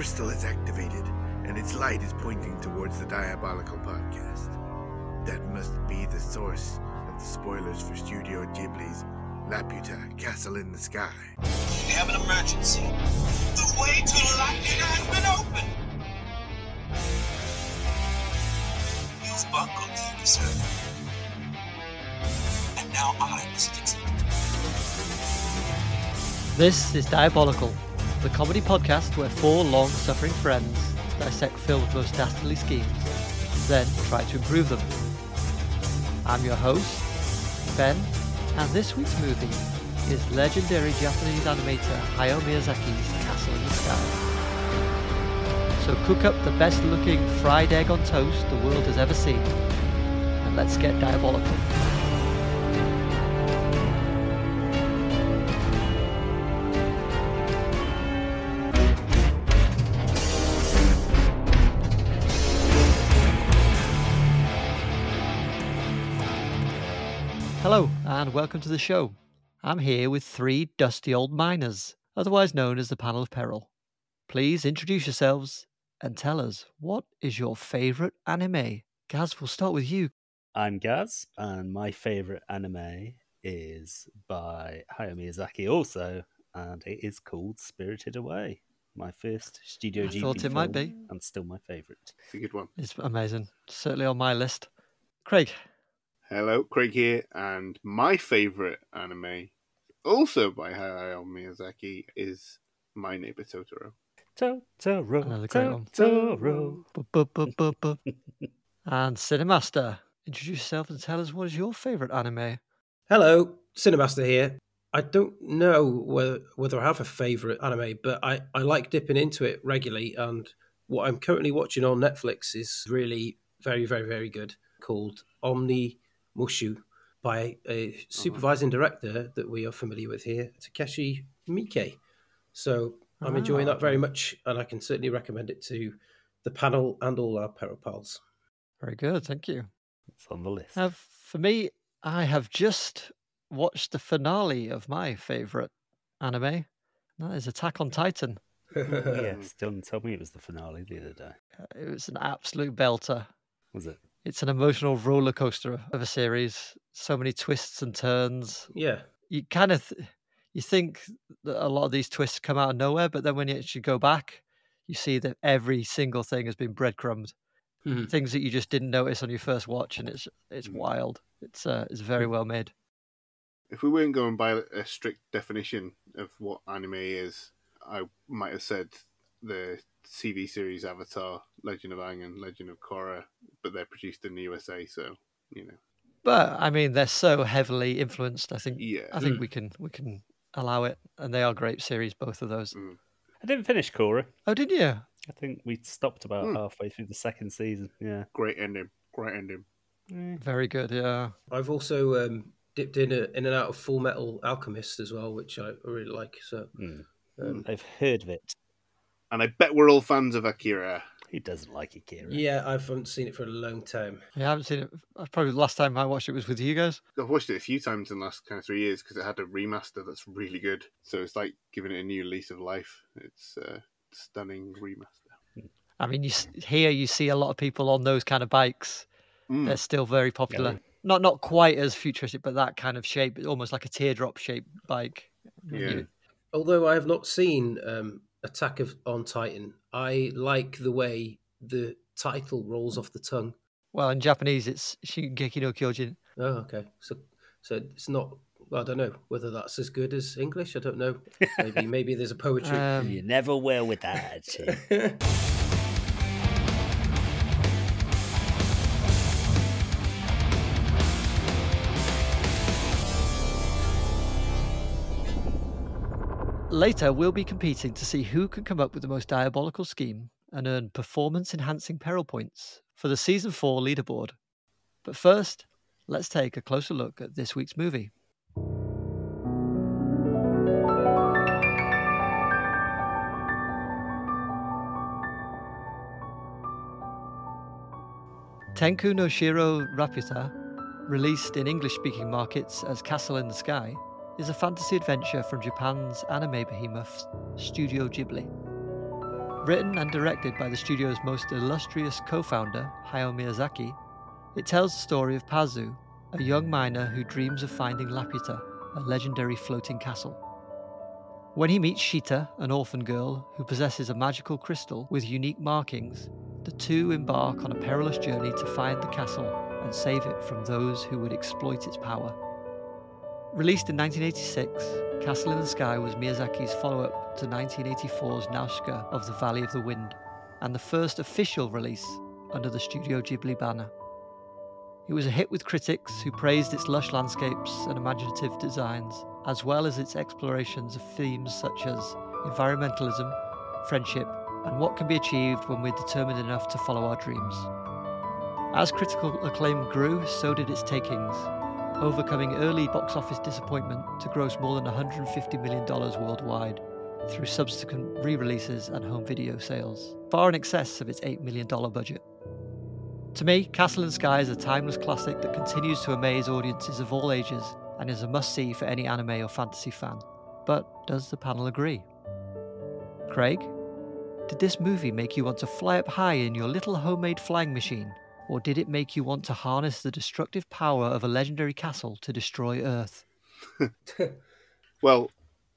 crystal is activated, and its light is pointing towards the Diabolical podcast. That must be the source of the spoilers for Studio Ghibli's Laputa Castle in the Sky. We have an emergency. The way to Laputa has been opened. You've bungled things, sir. And now I must fix it. This is Diabolical, the comedy podcast where four long suffering friends dissect film's most dastardly schemes, then try to improve them. I'm your host, Ben, and this week's movie is legendary Japanese animator Hayao Miyazaki's Castle in the Sky. So cook up the best looking fried egg on toast the world has ever seen, and let's get diabolical. And welcome to the show. I'm here with three dusty old miners, otherwise known as the Panel of Peril. Please introduce yourselves and tell us what is your favourite anime? Gaz, we'll start with you. I'm Gaz, and my favorite anime is by Hayao Miyazaki also, and it is called Spirited Away. My first Studio I Ghibli thought it might be. and still my favorite. It's a good one. It's amazing. Certainly on my list. Craig. Hello, Craig here, and my favourite anime, also by Hayao Miyazaki, is My Neighbor Totoro. Totoro, Another great one. Totoro. Bu- bu- bu- bu- bu. and Cinemaster. Introduce yourself and tell us what is your favourite anime? Hello, Cinemaster here. I don't know whether, whether I have a favourite anime, but I, I like dipping into it regularly. And what I'm currently watching on Netflix is really very, very, very good, called Omni Mushu by a supervising director that we are familiar with here, Takashi Miike. So I'm enjoying Ah. that very much, and I can certainly recommend it to the panel and all our peril pals. Very good, thank you. It's on the list. Uh, for me, I have just watched the finale of my favourite anime. That is Attack on Titan. yes, Dylan told me it was the finale the other day. Uh, It was an absolute belter. Was it? It's an emotional roller coaster of a series. So many twists and turns. Yeah. You kind of th- you think that a lot of these twists come out of nowhere, but then when you actually go back, you see that every single thing has been breadcrumbed. Mhm. Things that you just didn't notice on your first watch, and it's it's wild. It's uh, it's very well made. If we weren't going by a strict definition of what anime is, I might have said the TV series Avatar, Legend of Aang, and Legend of Korra, but they're produced in the USA, so you know, But I mean, they're so heavily influenced. I think yeah. I think we can we can allow it, and they are great series, both of those. Mm. I didn't finish Korra. Oh, didn't you? I think we stopped about Hmm. halfway through the second season. Yeah. Great ending. Great ending. Very good. Yeah. I've also um, dipped in a, in and out of Full Metal Alchemist as well, which I really like. So Hmm. um, I've heard of it. And I bet we're all fans of Akira. Who doesn't like Akira? yeah, I haven't seen it for a long time. I haven't seen it. uh, Probably the last time I watched it was with you guys. I've watched it a few times in the last kind of three years because it had a remaster that's really good. So it's like giving it a new lease of life. It's a stunning remaster. I mean, you here you see a lot of people on those kind of bikes. Mm. They're still very popular. Not not quite as futuristic, but that kind of shape, almost like a teardrop shaped bike. Yeah. you- Although I have not seen um, Attack of on Titan, I like the way the title rolls off the tongue. Well, in Japanese, it's Shingeki no Kyojin. Oh, okay. So, so it's not. Well, I don't know whether that's as good as English. I don't know. Maybe, maybe there's a poetry. Um, You never will with that. Later, we'll be competing to see who can come up with the most diabolical scheme and earn performance enhancing peril points for the season 4 leaderboard. But first, let's take a closer look at this week's movie. Tenku no Shiro Raputa, released in English speaking markets as Castle in the Sky, is a fantasy adventure from Japan's anime behemoth Studio Ghibli. Written and directed by the studio's most illustrious co founder, Hayao Miyazaki, it tells the story of Pazu, a young miner who dreams of finding Laputa, a legendary floating castle. When he meets Sheeta, an orphan girl who possesses a magical crystal with unique markings, the two embark on a perilous journey to find the castle and save it from those who would exploit its power. Released in 1986, Castle in the Sky was Miyazaki's follow up to 1984's Nausicaa of the Valley of the Wind, and the first official release under the Studio Ghibli banner. It was a hit with critics who praised its lush landscapes and imaginative designs, as well as its explorations of themes such as environmentalism, friendship, and what can be achieved when we're determined enough to follow our dreams. As critical acclaim grew, so did its takings, overcoming early box office disappointment to gross more than $150 million worldwide through subsequent re releases and home video sales, far in excess of its $8 million budget. To me, Castle in Sky is a timeless classic that continues to amaze audiences of all ages and is a must see for any anime or fantasy fan. But does the panel agree? Craig, did this movie make you want to fly up high in your little homemade flying machine? Or did it make you want to harness the destructive power of a legendary castle to destroy Earth? Well,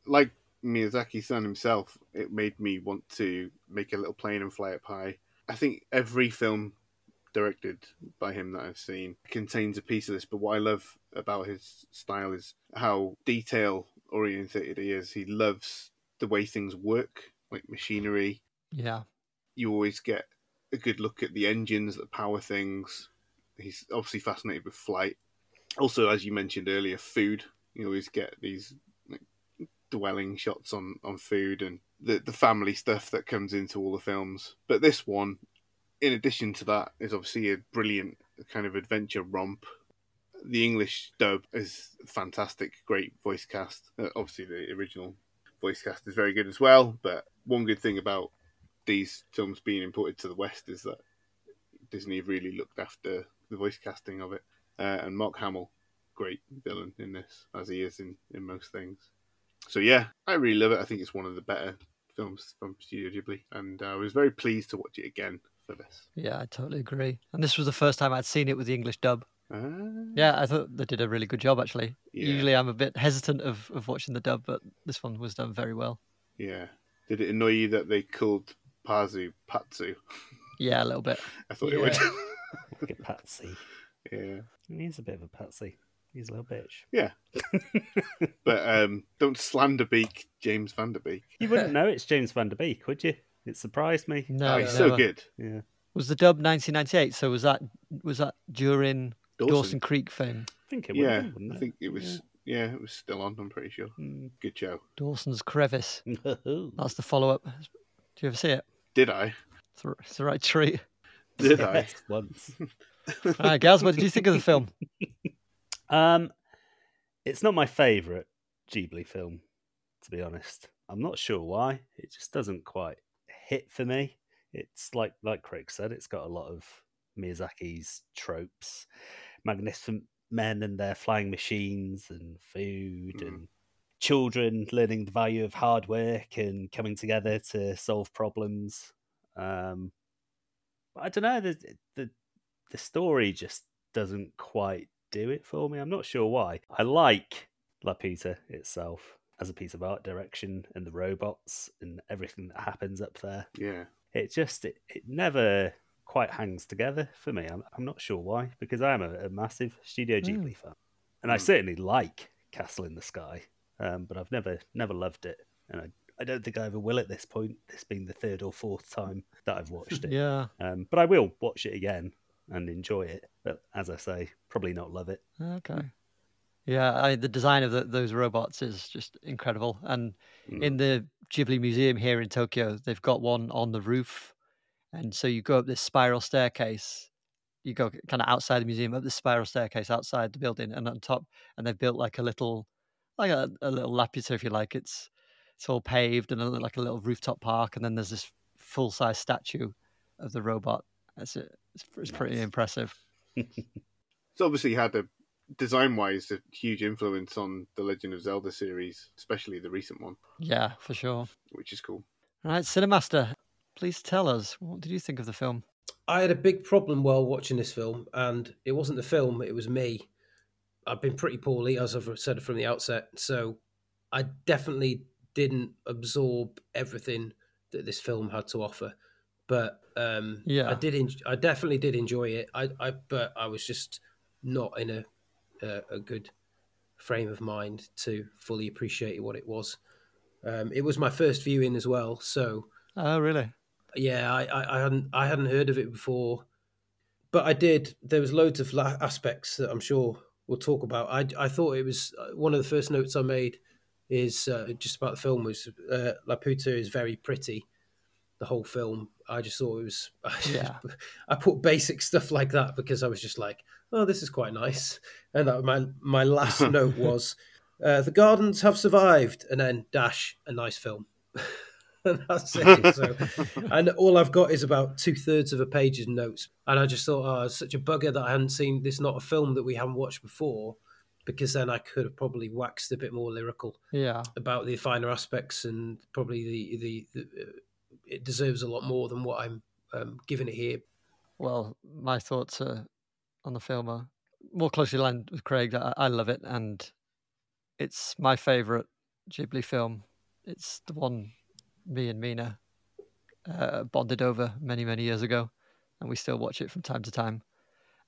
like Miyazaki-san himself, it made me want to make a little plane and fly up high. I think every film directed by him that I've seen contains a piece of this, but what I love about his style is how detail oriented he is. He loves the way things work, like machinery. Yeah. You always get a good look at the engines that power things. He's obviously fascinated with flight. Also, as you mentioned earlier, food. You always get these like, dwelling shots on, on food and the, the family stuff that comes into all the films. But this one, in addition to that, is obviously a brilliant kind of adventure romp. The English dub is fantastic, great voice cast. Uh, obviously, the original voice cast is very good as well. But one good thing about these films being imported to the West is that Disney really looked after the voice casting of it. Uh, and Mark Hamill, great villain in this, as he is in, in most things. So yeah, I really love it. I think it's one of the better films from Studio Ghibli, and I was very pleased to watch it again for this. Yeah, I totally agree. And this was the first time I'd seen it with the English dub. Uh, Yeah, I thought they did a really good job actually. Yeah. Usually I'm a bit hesitant of, of watching the dub, but this one was done very well. yeah. Did it annoy you that they called Pazu Patsu? Yeah, a little bit. I thought it would. Look at Patsy. yeah. He's a bit of a Patsy. He's a little bitch. Yeah. but um, don't slander Beak James Van Der Beek. You wouldn't know it's James Van Der Beek, would you? It surprised me. No, oh, he's so good. Yeah. Was the dub 1998? So was that was that during Dawson, Dawson. Creek fame? I think it would Yeah, been, wouldn't I think it was. Yeah. it was still on. I'm pretty sure. Mm. Good show. Dawson's Crevice. That's the follow up. Do you ever see it? Did I? It's the, it's the right treat. Did I? Once. All right, Gaz, what did you think of the film? Um, it's not my favourite Ghibli film, to be honest. I'm not sure why. It just doesn't quite hit for me. It's like like Craig said, it's got a lot of Miyazaki's tropes, magnificent men and their flying machines and food Mm. and children learning the value of hard work and coming together to solve problems. Um, but I don't know. The the the story just doesn't quite do it for me. I'm not sure why. I like Laputa itself as a piece of art direction and the robots and everything that happens up there. Yeah. It just it, it never quite hangs together for me. I'm, I'm not sure why because I am a, a massive Studio Ghibli fan, and I Mm. certainly like Castle in the Sky, um, but I've never never loved it, and I. I don't think I ever will at this point. This being the third or fourth time that I've watched it. Yeah. Um, but I will watch it again and enjoy it. But as I say, probably not love it. Okay. Yeah, I, the design of the, those robots is just incredible. And Mm. in the Ghibli Museum here in Tokyo, they've got one on the roof. And so you go up this spiral staircase. You go kind of outside the museum, up this spiral staircase outside the building, and on top, and they've built like a little, like a, a little Laputa, if you like. It's it's all paved and a, like a little rooftop park, and then there's this full size statue of the robot. That's it. It's, it's pretty Nice. impressive. It's obviously had a design wise a huge influence on the Legend of Zelda series, especially the recent one, Yeah, for sure. which is cool. All right, Cinemaster, please tell us what did you think of the film? I had a big problem while watching this film, and it wasn't the film; it was me. I've been pretty poorly, as I've said from the outset, so I definitely didn't absorb everything that this film had to offer. But um, Yeah. I did. En- I definitely did enjoy it. I, I, but I was just not in a, a a good frame of mind to fully appreciate what it was. Um, it was my first viewing as well, so Oh, really? yeah, I, I, I hadn't I hadn't heard of it before, but I did. There was loads of la- aspects that I'm sure we'll talk about. I I thought it was uh, one of the first notes I made is uh, just about the film was uh, Laputa is very pretty. The whole film, I just thought it was. Yeah. I put basic stuff like that because I was just like, oh, this is quite nice. And that my my last note was, uh, the gardens have survived, and then dash a nice film. and that's it. So, and all I've got is about two thirds of a page of notes. And I just thought, oh, it's such a bugger that I hadn't seen this. Not a film that we haven't watched before, because then I could have probably waxed a bit more lyrical Yeah. about the finer aspects, and probably the the, the uh, it deserves a lot more than what I'm um, giving it here. Well, my thoughts uh, on the film are more closely aligned with Craig. I, I love it, and it's my favourite Ghibli film. It's the one me and Mina uh, bonded over many, many years ago, and we still watch it from time to time.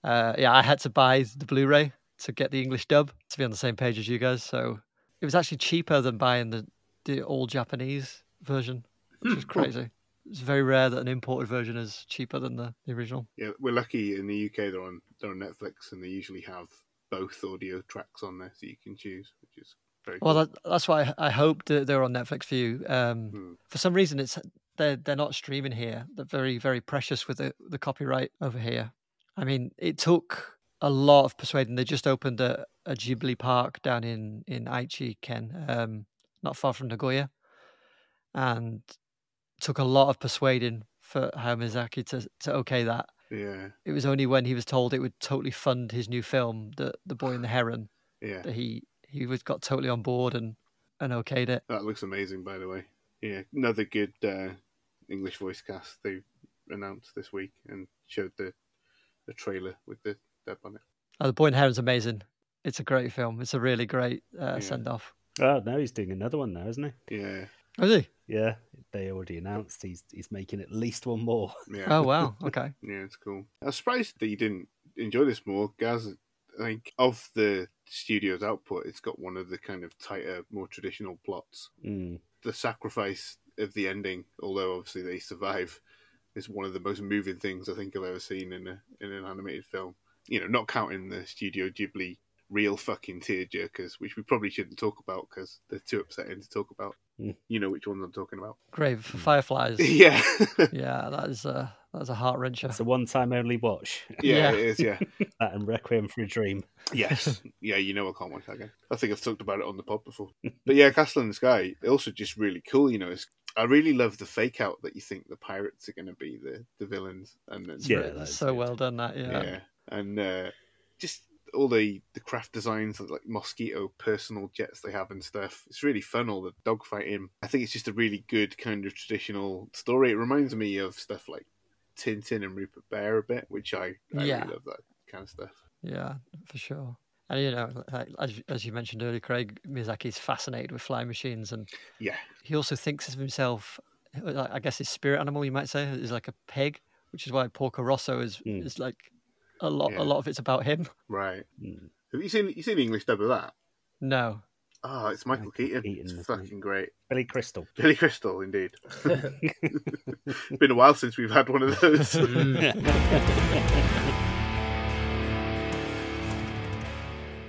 Uh, yeah, I had to buy the Blu-ray to get the English dub to be on the same page as you guys. So it was actually cheaper than buying the the all Japanese version, which is crazy. It's very rare that an imported version is cheaper than the, the original. Yeah, we're lucky in the UK. They're on they're on Netflix, and they usually have both audio tracks on there, so you can choose, which is very Well, cool. that, that's why I, I hoped that they're on Netflix for you. Um, Hmm. For some reason, it's they're they're not streaming here. They're very very precious with the the copyright over here. I mean, it took a lot of persuading. They just opened a, a Ghibli park down in in Aichi, Ken, um, not far from Nagoya, and took a lot of persuading for Hayao Miyazaki to to okay that. yeah, It was only when he was told it would totally fund his new film, the the Boy and the Heron, yeah. that he he was got totally on board and and okayed it. That looks amazing, by the way. Yeah, another good uh, English voice cast they announced this week and showed the the trailer with the dub on it. Oh, the Boy and the Heron's amazing. It's a great film. It's a really great uh, Yeah. send off. Oh, no, he's doing another one now, isn't he? Yeah, Oh, is he? Yeah, they already announced he's he's making at least one more. yeah. Oh, wow. Okay. Yeah, it's cool. I was surprised that you didn't enjoy this more, Gaz. I think of the studio's output, it's got one of the kind of tighter, more traditional plots. Mm. The sacrifice of the ending, although obviously they survive, is one of the most moving things I think I've ever seen in a in an animated film. You know, not counting the Studio Ghibli real fucking tearjerkers, which we probably shouldn't talk about because they're too upsetting to talk about. Mm. You know which ones I'm talking about. Grave for Fireflies. yeah, yeah, that is a that is a heart wrencher. It's a one time only watch. yeah, Yeah. it is. Yeah. That and Requiem for a Dream. Yes. yeah, you know I can't watch that again. I think I've talked about it on the pod before. But yeah, Castle in the Sky, also just really cool, you know. It's, I really love the fake out that you think the pirates are going to be the, the villains. And then, Yeah, that's so good. well done that. Yeah. yeah. And uh, just all the, the craft designs, like Mosquito personal jets they have and stuff. It's really fun, all the dogfighting. I think it's just a really good kind of traditional story. It reminds me of stuff like Tintin and Rupert Bear a bit, which I, I Yeah. really love that kind of stuff. Yeah, for sure. And you know, as as you mentioned earlier, Craig Miyazaki's fascinated with flying machines, and Yeah. he also thinks of himself. I guess his spirit animal, you might say, is like a pig, which is why Porco Rosso is Mm. is like a lot. Yeah. A lot of it's about him. Right. Mm. Have you seen you seen the English dub of that? No, Oh, it's Michael Michael Keaton. Keaton, it's fucking great. Billy Crystal. Billy Crystal, indeed. Been a while since we've had one of those.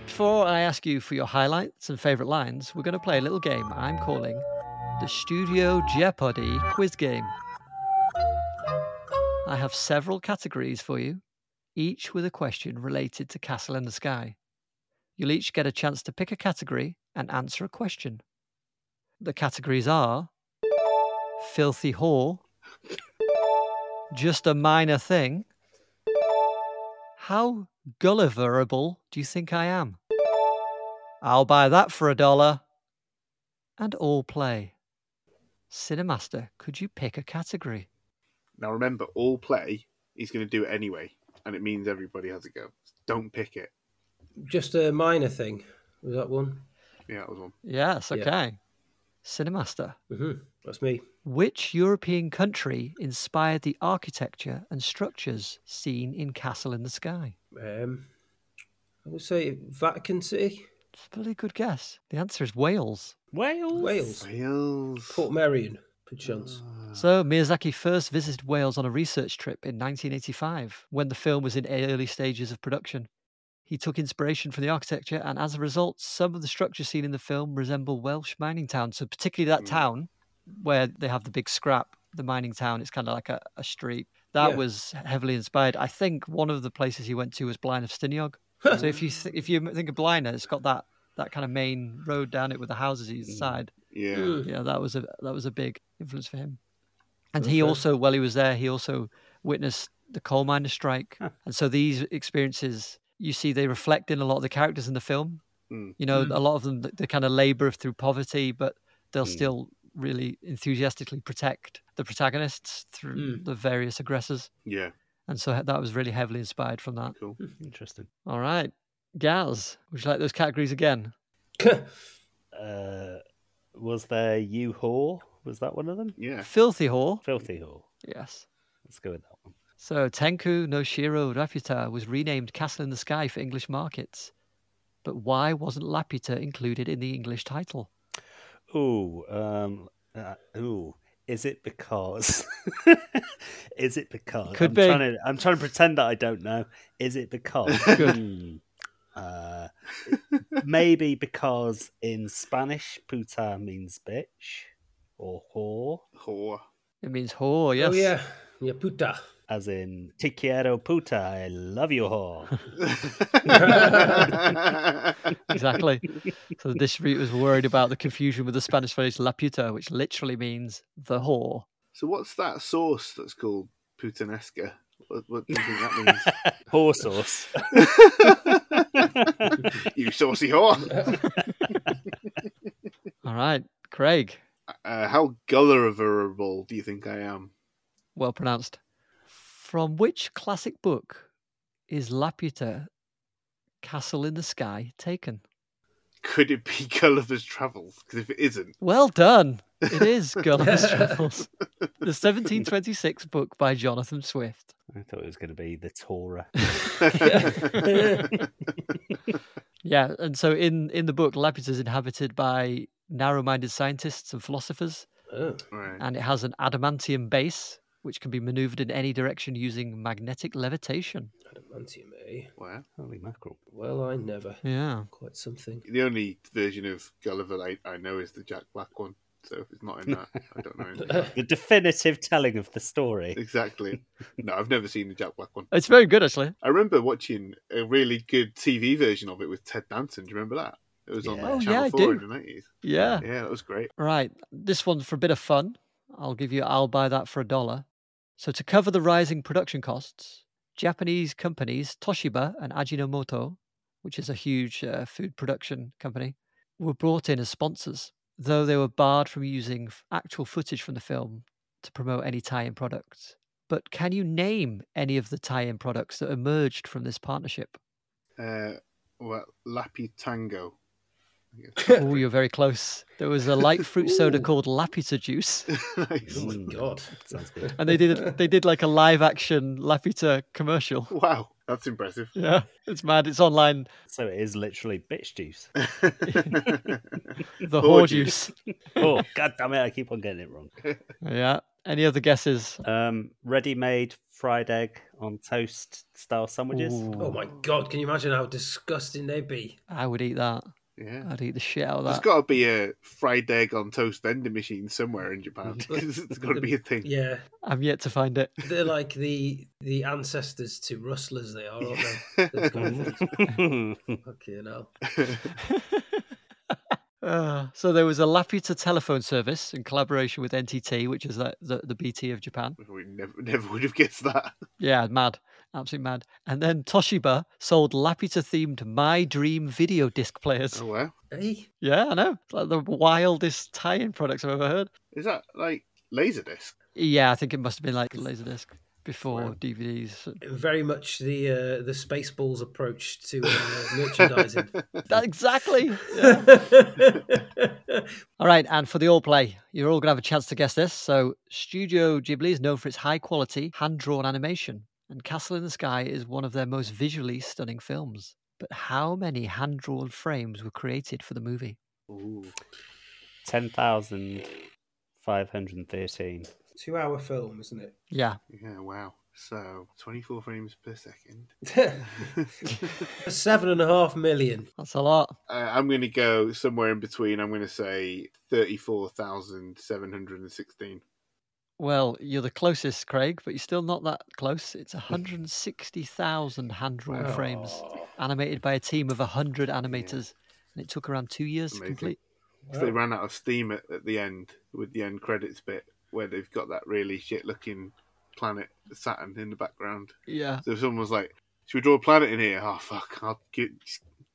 Before I ask you for your highlights and favourite lines, we're going to play a little game I'm calling the Studio Jeopardy quiz game. I have several categories for you, each with a question related to Castle in the Sky. You'll each get a chance to pick a category and answer a question. The categories are Filthy Whore, Just a Minor Thing, How Gulliverable do you think I am? I'll buy that for a dollar. And all play. Cinemaster, could you pick a category? Now remember, all play, is going to do it anyway, and it means everybody has a go. Don't pick it. Just a minor thing. Was that one? Yeah, that was one. Yes, Yeah. okay. Cinemaster. hmm That's me. Which European country inspired the architecture and structures seen in Castle in the Sky? Um, I would say Vatican City, It's a really good guess. The answer is Wales. Wales. Wales, Wales. Portmeirion, perchance. So Miyazaki first visited Wales on a research trip in 1985 when the film was in early stages of production. He took inspiration from the architecture, and as a result, some of the structures seen in the film resemble Welsh mining towns. So, particularly that Mm. town where they have the big scrap, the mining town, it's kind of like a, a street. That Yeah. was heavily inspired. I think one of the places he went to was Blaenau Ffestiniog. so, if you th- if you think of Blaenau, it's got that that kind of main road down it with the houses either Mm. side Yeah. Mm. yeah, that was a that was a big influence for him. And he also, while he was there, he also witnessed the coal miners' strike, Huh. and so these experiences you see they reflect in a lot of the characters in the film. Mm. You know, Mm. a lot of them they kind of labor through poverty, but they'll Mm. still really enthusiastically protect the protagonists through Mm. the various aggressors. Yeah. And so that was really heavily inspired from that. Cool. Interesting. All right, Gaz, would you like those categories again? Uh, was there U Whore? Was that one of them? Yeah. Filthy whore. Filthy Whore. Yes. Let's go with that one. So Tenku no Shiro Laputa was renamed Castle in the Sky for English markets. But why wasn't Laputa included in the English title? Ooh, um, uh, ooh. Is it because? is it because? Could I'm be. Trying to, I'm trying to pretend that I don't know. Is it because? Hmm. Uh, maybe because in Spanish, puta means bitch or whore, Whore. It means whore, yes. Oh yeah, yeah, puta. as in te quiero puta, I love you whore. Exactly. so the distributors was worried about the confusion with the Spanish phrase Laputa, which literally means the whore. so what's that sauce that's called puttanesca? What, what do you think that means? whore sauce. you saucy whore. All right, Craig, Uh, how gulliverable do you think I am? well pronounced. From which classic book is Laputa Castle in the Sky taken? Could it be Gulliver's Travels? Because if it isn't, Well done. It is Gulliver's Travels, the 1726 book by Jonathan Swift. I thought it was going to be the Torah. Yeah, and so in in the book, Laputa is inhabited by narrow-minded scientists and philosophers, Oh, right. and it has an adamantium base which can be maneuvered in any direction using magnetic levitation. adamantium, eh? Wow. Holy mackerel. Well, I never. Yeah. Quite something. The only version of Gulliver I, I know is the Jack Black one. So if it's not in that, I don't know. The definitive telling of the story. exactly. No, I've never seen the Jack Black one. It's very good, actually. I remember watching a really good TV version of it with Ted Danson. Do you remember that? It was on Yeah. like, Oh, Channel yeah, I 4 do. in the 90s. Yeah. Yeah, that was great. Right. This one for a bit of fun. I'll give you, I'll buy that for a dollar. So, to cover the rising production costs, Japanese companies Toshiba and Ajinomoto, which is a huge uh, food production company, were brought in as sponsors, though they were barred from using actual footage from the film to promote any tie in products. But can you name any of the tie in products that emerged from this partnership? Uh, well, Lappy Tango. oh, you're very close. There was a light fruit soda Ooh. called Laputa juice. nice. Oh my god. Sounds good. and they did they did like a live action Laputa commercial. Wow, that's impressive. Yeah, it's mad. It's online. So it is literally bitch juice. The Whore whore juice. juice. Oh, god damn it, I keep on getting it wrong. Yeah. Any other guesses? Um, ready-made fried egg on toast style sandwiches. Oh my god, can you imagine how disgusting they'd be? I would eat that. Yeah. I'd eat the shit out of There's that. got to be a fried egg on toast vending machine somewhere in Japan. it's got to be a thing. Yeah, I'm yet to find it. they're like the the ancestors to rustlers. They are, aren't they? Those kind of things. Okay, now. Uh, so there was a Laputa telephone service in collaboration with NTT, which is the, the, the BT of Japan. We never, never would have guessed that. Yeah, mad. Absolutely mad. And then Toshiba sold Laputa themed My Dream video disc players. Oh wow, Hey, Yeah, I know. It's like the wildest tie in products I've ever heard. is that like Laserdisc? Yeah, I think it must have been like Laserdisc before DVDs. Very much the uh, the Spaceballs approach to uh, merchandising. That, exactly. yeah. All right, and for the all play, you're all going to have a chance to guess this. So, Studio Ghibli is known for its high quality, hand drawn animation, and Castle in the Sky is one of their most visually stunning films. But how many hand drawn frames were created for the movie? Ooh. 10,513. Two hour film, isn't it? Yeah, Yeah, wow. So, 24 frames per second. Seven and a half million. that's a lot. Uh, I'm going to go somewhere in between. I'm going to say 34,716. Well, you're the closest, Craig, but you're still not that close. It's 160,000 hand drawn frames Oh, animated by a team of 100 animators. And it took around two years to Amazing. complete. So they ran out of steam at, at the end with the end credits bit where they've got that really shit looking planet Saturn in the background. Yeah. So someone was like, "Should we draw a planet in here?" Oh fuck! I'll get.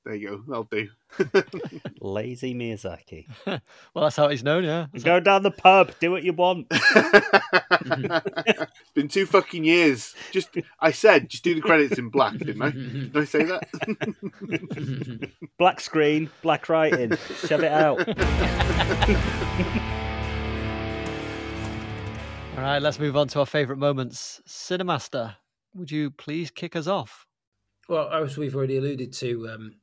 There you go. I'll do. Lazy Miyazaki. Well, that's how he's known, yeah. Go down the pub, do what you want. it's been two fucking years. Just I said, just do the credits in black, didn't I? Did I say that? Black screen, black writing. Shove it out. All right, let's move on to our favourite moments. Cinemaster, would you please kick us off? Well, as we've already alluded to, um,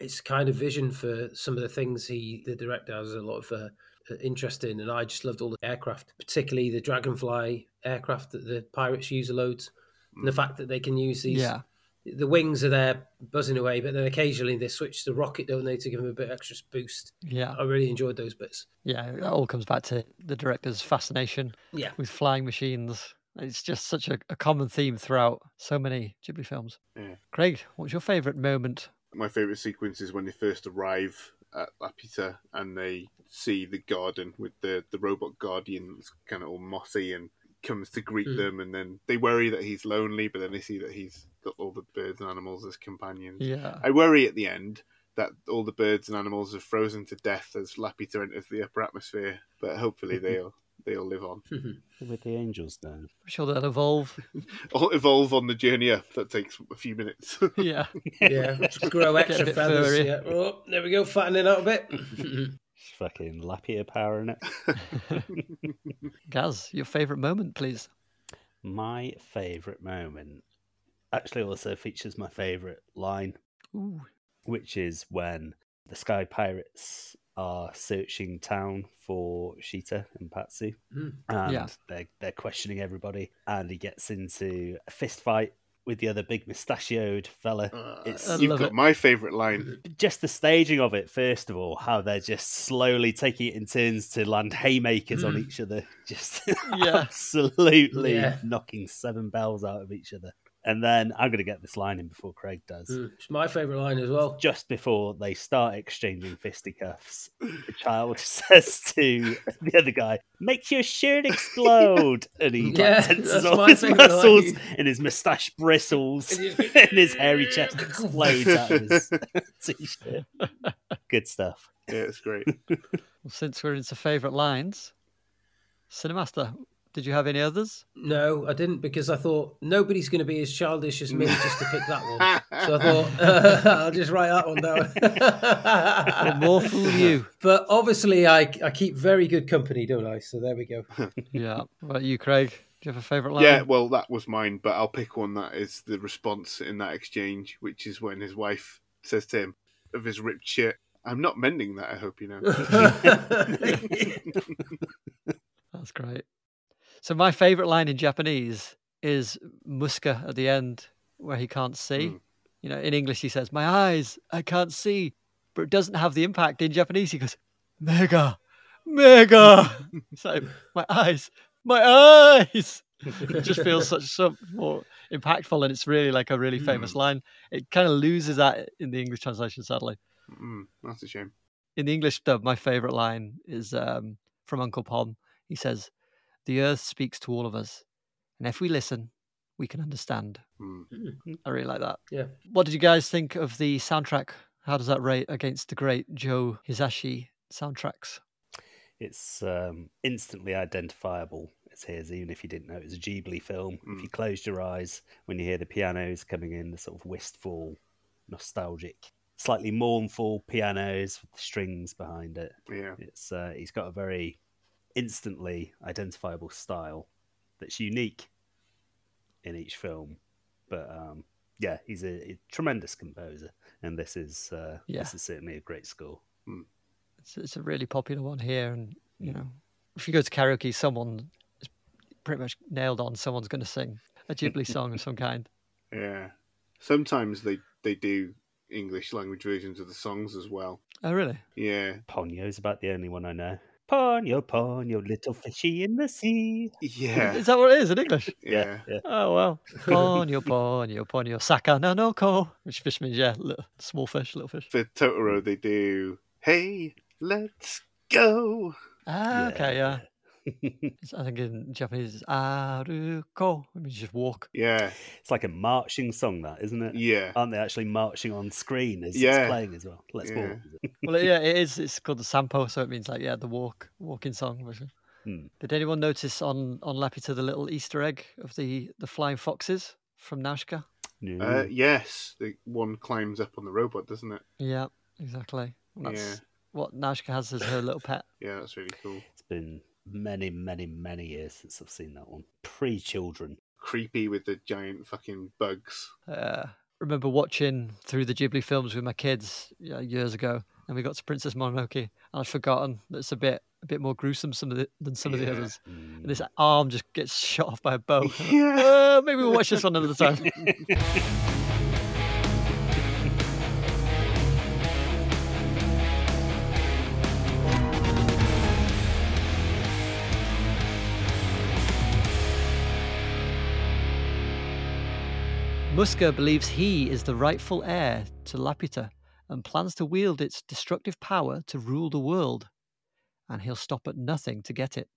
it's kind of vision for some of the things he, the director, has a lot of uh, uh, interest in, and I just loved all the aircraft, particularly the Dragonfly aircraft that the pirates use a loads, and the mm. fact that they can use these. Yeah. The wings are there buzzing away, but then occasionally they switch to rocket, don't they, to give them a bit extra boost. Yeah. I really enjoyed those bits. Yeah, it all comes back to the director's fascination Yeah. with flying machines. It's just such a, a common theme throughout so many Ghibli films. Yeah. Craig, what's your favourite moment? My favourite sequence is when they first arrive at Laputa and they see the garden with the, the robot guardian that's kind of all mossy and comes to greet Mm. them and then they worry that he's lonely but then they see that he's got all the birds and animals as companions. Yeah. I worry at the end that all the birds and animals are frozen to death as Laputa enters the upper atmosphere, but hopefully they'll they'll live on. With the angels now. I'm sure they'll evolve. Or evolve on the journey up. That takes a few minutes. yeah. Yeah, just grow extra feathers. furry. Yeah. Oh, there we go, fattening out a bit. Mm-hmm. Just fucking Lapia power in it. Gaz, your favourite moment, please. My favourite moment actually also features my favourite line, Ooh. which is when the Sky Pirates are searching town for Sheeta and Patsy, Mm. And Yeah. they're, they're questioning everybody. And he gets into a fist fight with the other big mustachioed fella. Uh, It's- You've got it. my favourite line. just the staging of it, first of all, how they're just slowly taking it in turns to land haymakers on each other, just Yeah. absolutely Yeah. knocking seven bells out of each other. And then I'm going to get this line in before Craig does. Mm, It's my favourite line as well. Just before they start exchanging fisticuffs, the child says to the other guy, "Make your shirt explode!" And he like, Yeah, tenses all his favourite line. muscles, and his moustache bristles, And and his hairy chest explodes out of his t-shirt. Good stuff. Yeah, it's great. Well, since we're into favourite lines, Cinemaster, did you have any others? No, I didn't because I thought nobody's going to be as childish as me just to pick that one. So I thought I'll just write that one What down. more fool you? but obviously, I, I keep very good company, don't I? So there we go. Yeah. What about you, Craig? Do you have a favourite line? Yeah, well, that was mine, but I'll pick one that is the response in that exchange, which is when his wife says to him of his ripped shirt, I'm not mending that, I hope you know. That's great. So my favourite line in Japanese is muska at the end where he can't see. Mm. You know, in English he says, My eyes, I can't see. But it doesn't have the impact. In Japanese he goes, Mega, mega. like, my eyes, my eyes. it just feels such so more impactful and it's really like a really famous line. It kind of loses that in the English translation, sadly. Mm, that's a shame. In the English dub, my favourite line is um, from Uncle Pom. He says, The earth speaks to all of us, and if we listen, we can understand. Mm. I really like that. Yeah. What did you guys think of the soundtrack? How does that rate against the great Joe Hisaishi soundtracks? It's um, instantly identifiable. notice his, even if you didn't know it was a Ghibli film, Mm. if you closed your eyes when you hear the pianos coming in, the sort of wistful, nostalgic, slightly mournful pianos with the strings behind it. Yeah. It's uh, he's got a very instantly identifiable style that's unique in each film. But um, yeah, he's a, a tremendous composer, and this is uh, Yeah. this is certainly a great score. It's, it's a really popular one here, and you know, if you go to karaoke, someone is pretty much nailed on. Someone's going to sing a Ghibli song of some kind. Yeah. Sometimes they they do English language versions of the songs as well. Oh, really? Yeah. Ponyo's about the only one I know. Ponyo, Ponyo, little fishy in the sea. Yeah. Is that what it is in English? Yeah. yeah. Oh well. Ponyo, ponyo, ponyo, saka no no ko. Which fish means yeah, little, small fish, little fish. For Totoro, they do, hey, let's go. Ah, okay, yeah. It's- I think in Japanese it's aruko. It means just walk. Yeah. It's like a marching song, that isn't it? Yeah. Aren't they actually marching on screen as Yeah. it's playing as well? Let's Yeah. walk. Well, yeah, it is. It's called the sampo, so it means like yeah, the walk, walking song. basically. Hmm. Did anyone notice on on Laputa the little Easter egg of the the flying foxes from Nausicaä? No. Uh, yes. The one climbs up on the robot, doesn't it? Yeah, exactly. That's Yeah. what Nausicaä has as her little pet. Yeah, that's really cool. It's been many, many, many years since I've seen that one. Pre children. Creepy with the giant fucking bugs. Uh, remember watching through the Ghibli films with my kids yeah, years ago, and we got to Princess Mononoke, and I'd forgotten that it's a bit a bit more gruesome some of the, than some of the others. Mm. And this arm just gets shot off by a bow. Yeah. Uh, maybe we'll watch this one another time. Muska believes he is the rightful heir to Laputa and plans to wield its destructive power to rule the world. And he'll stop at nothing to get it,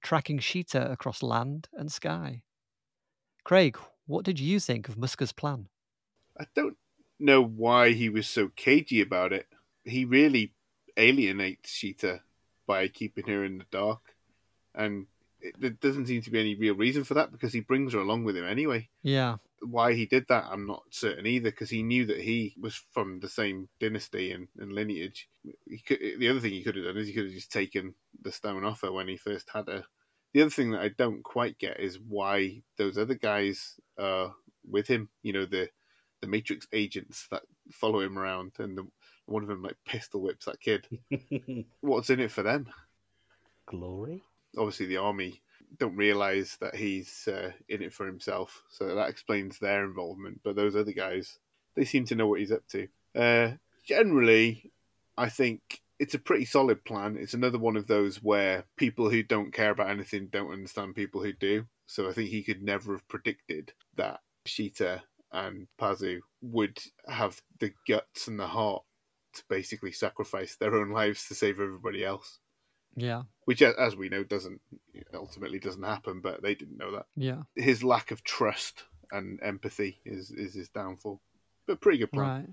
tracking Sheeta across land and sky. Craig, what did you think of Muska's plan? I don't know why he was so cagey about it. He really alienates Sheeta by keeping her in the dark. And it, there doesn't seem to be any real reason for that because he brings her along with him anyway. Yeah, Why he did that, I'm not certain either because he knew that he was from the same dynasty and, and lineage. He could, the other thing he could have done is he could have just taken the stone off her when he first had her. The other thing that I don't quite get is why those other guys are with him. You know, the the Matrix agents that follow him around, and the, one of them like pistol whips that kid. What's in it for them? Glory? Obviously, the army don't realize that he's uh, in it for himself, so that explains their involvement. But those other guys, they seem to know what he's up to. Uh, generally, I think it's a pretty solid plan. It's another one of those where people who don't care about anything don't understand people who do. So I think he could never have predicted that Sheeta and Pazu would have the guts and the heart to basically sacrifice their own lives to save everybody else. Yeah, Which, as we know, doesn't ultimately doesn't happen. But they didn't know that. yeah. His lack of trust and empathy is is his downfall. But pretty good plan. Right.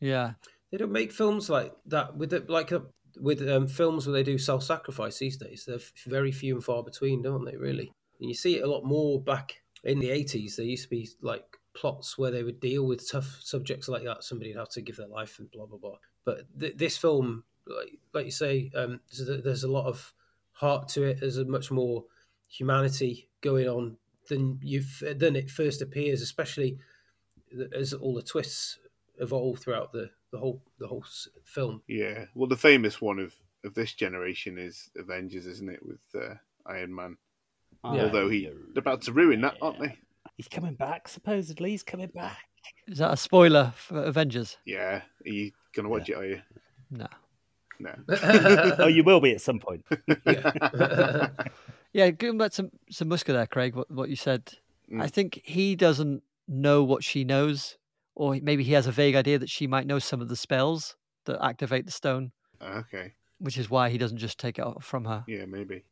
Yeah. They don't make films like that with the, like uh, with um, films where they do self-sacrifice these days. They're very few and far between, don't they? Really, and you see it a lot more back in the eighties. There used to be like plots where they would deal with tough subjects like that. Somebody'd have to give their life and blah blah blah. But th- this film, like, like you say, um, there's, a, there's a lot of heart to it. There's a much more humanity going on than you've than it first appears, especially as all the twists evolve throughout the, the whole the whole film. Yeah. Well, the famous one of of this generation is Avengers, isn't it? With uh, Iron Man. Yeah. Although he they're about to ruin that, aren't they? He's coming back, supposedly. He's coming back. Is that a spoiler for Avengers? Yeah. Are you gonna watch it? Are you? No. No. oh, you will be at some point. yeah. Yeah, going back to, to Muska there, Craig, what, what you said, Mm. I think he doesn't know what she knows, or maybe he has a vague idea that she might know some of the spells that activate the stone, Okay. which is why he doesn't just take it off from her. Yeah, maybe.